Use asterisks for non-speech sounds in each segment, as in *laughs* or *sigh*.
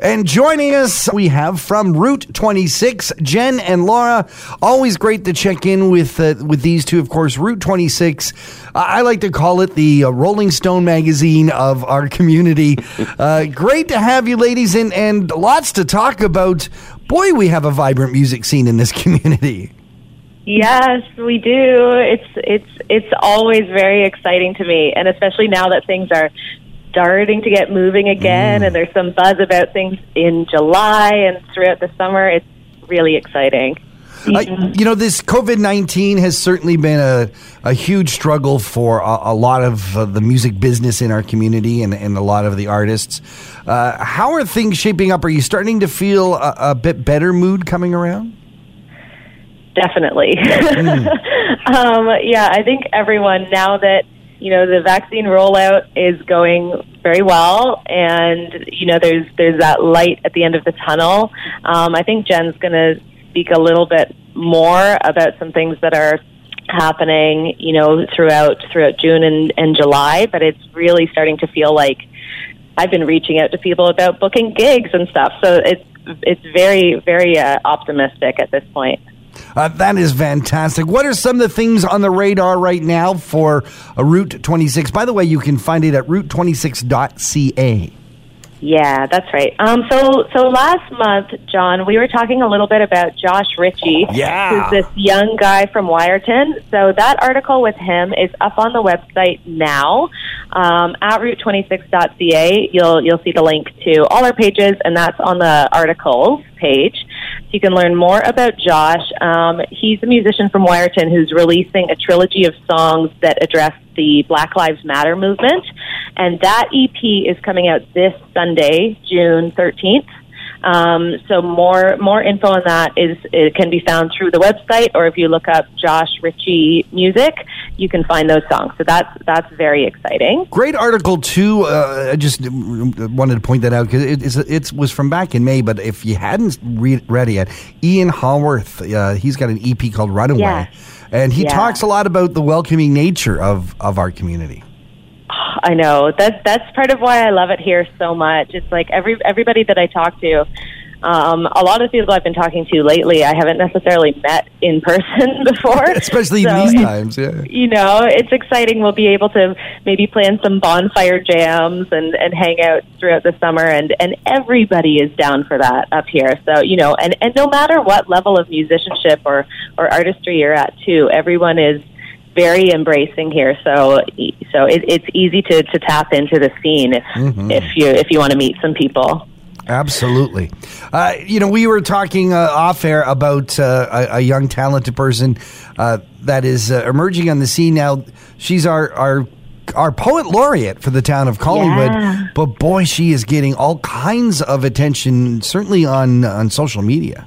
And joining us, we have from Route 26, Jen and Laura. Always great to check in with uh, with these two. Of course, Route 26. Uh, I like to call it the uh, Rolling Stone magazine of our community. *laughs* Uh, great to have you, ladies, and and lots to talk about. Boy, we have a vibrant music scene in this *laughs* community. Yes, we do. It's it's it's always very exciting to me, and especially now that things are starting to get moving again, Mm. and there's some buzz about things in July and throughout the summer. It's really exciting. Uh, you know, this COVID 19 has certainly been a, a huge struggle for a, a lot of uh, the music business in our community and, and a lot of the artists. Uh, how are things shaping up? Are you starting to feel a, a bit better mood coming around? Definitely. Mm. *laughs* um, yeah, I think everyone now that you know the vaccine rollout is going very well, and you know there's there's that light at the end of the tunnel. Um, I think Jen's going to speak a little bit more about some things that are happening, you know, throughout throughout June and, and July. But it's really starting to feel like I've been reaching out to people about booking gigs and stuff. So it's it's very very uh, optimistic at this point. Uh, that is fantastic. What are some of the things on the radar right now for uh, Route 26? By the way, you can find it at route26.ca. Yeah, that's right. Um, so, so last month, John, we were talking a little bit about Josh Ritchie, Yeah. who's this young guy from Wiarton. So that article with him is up on the website now um, at route26.ca. You'll you'll see the link to all our pages, and that's on the articles page. You can learn more about Josh. Um, he's a musician from Wiarton who's releasing a trilogy of songs that address the Black Lives Matter movement, and that EP is coming out this Sunday, June thirteenth. Um, so more more info on that is it can be found through the website, or if you look up Josh Ritchie music, you can find those songs. So that's that's very exciting. Great article too. Uh, I just wanted to point that out because it, it's, it was from back in May. But if you hadn't read, read it yet, Ian Haworth, uh, he's got an EP called Runaway, Yeah. and he talks a lot about the welcoming nature of of our community. I know that that's part of why I love it here so much. It's like every everybody that I talk to. Um, a lot of people I've been talking to lately, I haven't necessarily met in person *laughs* before, *laughs* Especially So these times, yeah. you know, it's exciting. We'll be able to maybe plan some bonfire jams and, and hang out throughout the summer and, and everybody is down for that up here. So, you know, and, and no matter what level of musicianship or, or artistry you're at too, everyone is very embracing here. So, so it, it's easy to, to tap into the scene if, if you, if you want to meet some people. Absolutely. Uh, you know, we were talking uh, off air about uh, a, a young, talented person uh, that is uh, emerging on the scene now. She's our our our poet laureate for the town of Collingwood, Yeah. but boy, she is getting all kinds of attention, certainly on on social media.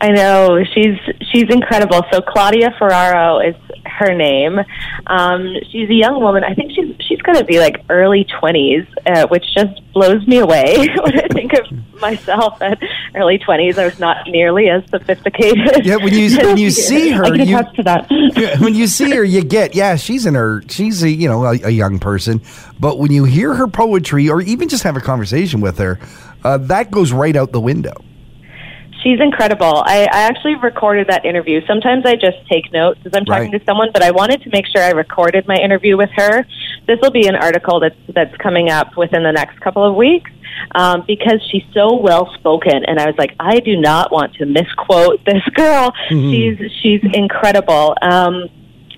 I know she's she's incredible. So Claudia Ferraro is her name. Um, she's a young woman. I think she's she's going to be like early twenties, uh, which just blows me away *laughs* when I think of myself at early twenties. I was not nearly as sophisticated. Yeah, when you *laughs* when you see her, I can you, to that. *laughs* When you see her, you get yeah, she's in her she's a you know a, a young person, but when you hear her poetry or even just have a conversation with her, uh, that goes right out the window. She's incredible. I, I actually recorded that interview. Sometimes I just take notes as I'm talking Right. to someone, but I wanted to make sure I recorded my interview with her. This will be an article that's that's coming up within the next couple of weeks um, because she's so well spoken, and I was like, I do not want to misquote this *laughs* girl. She's she's incredible. Um,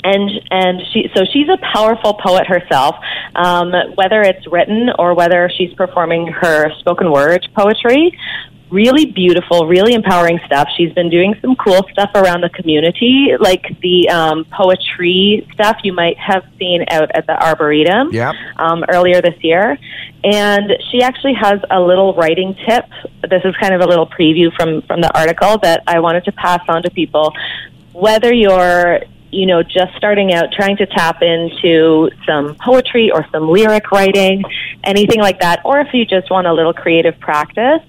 and and she so she's a powerful poet herself um, whether it's written or whether she's performing her spoken word poetry really beautiful really empowering stuff. She's been doing some cool stuff around the community like the um, poetry stuff you might have seen out at the arboretum Yep. um, earlier this year. And she actually has a little writing tip. This is kind of a little preview from from the article that i wanted to pass on to people. Whether you're you know just starting out trying to tap into some poetry or some lyric writing anything like that or if you just want a little creative practice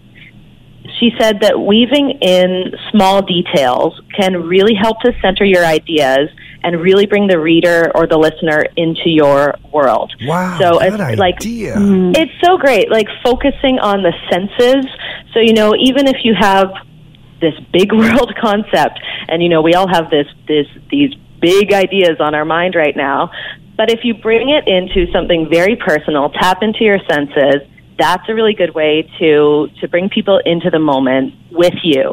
she said that weaving in small details can really help to center your ideas and really bring the reader or the listener into your world. Wow, So good it's like idea. Mm-hmm. it's so great, like focusing on the senses. So, you know, even if you have this big *laughs* world concept, and, you know, we all have this, this, these big ideas on our mind right now. But if you bring it into something very personal, tap into your senses, that's a really good way to, to bring people into the moment with you.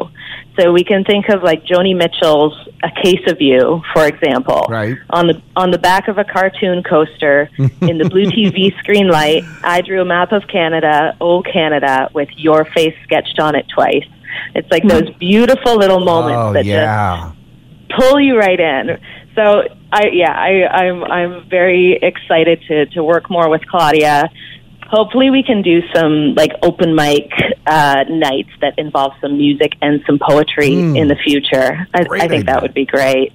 So we can think of like Joni Mitchell's "A Case of You," for example, Right. on the on the back of a cartoon coaster in the blue TV *laughs* screen light. I drew a map of Canada, oh Canada, with your face sketched on it twice. It's like those beautiful little moments Oh, that yeah. just pull you right in. So I yeah, I, I'm I'm very excited to to work more with Claudia. Hopefully, we can do some like open mic uh, nights that involve some music and some poetry Mm. in the future. I, I think idea. that would be great.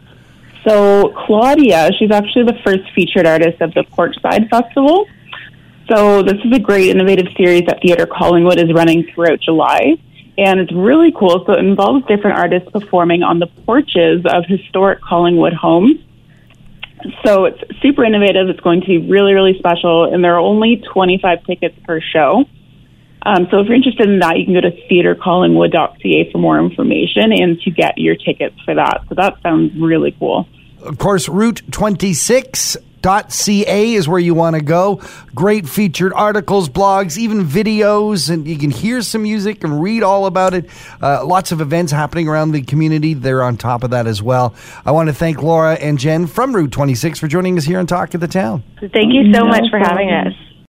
So Claudia, she's actually the first featured artist of the Porchside Festival. So this is a great innovative series that Theatre Collingwood is running throughout July. And it's really cool. So it involves different artists performing on the porches of historic Collingwood homes. So it's super innovative. It's going to be really, really special. And there are only 25 tickets per show. Um, so if you're interested in that, you can go to theatrecollingwood.ca for more information and to get your tickets for that. So that sounds really cool. Of course, Route26.ca is where you want to go. Great featured articles, blogs, even videos, and you can hear some music and read all about it. Uh, lots of events happening around the community. They're on top of that as well. I want to thank Laura and Jen from Route 26 for joining us here on Talk of the Town. Thank you so much for having us.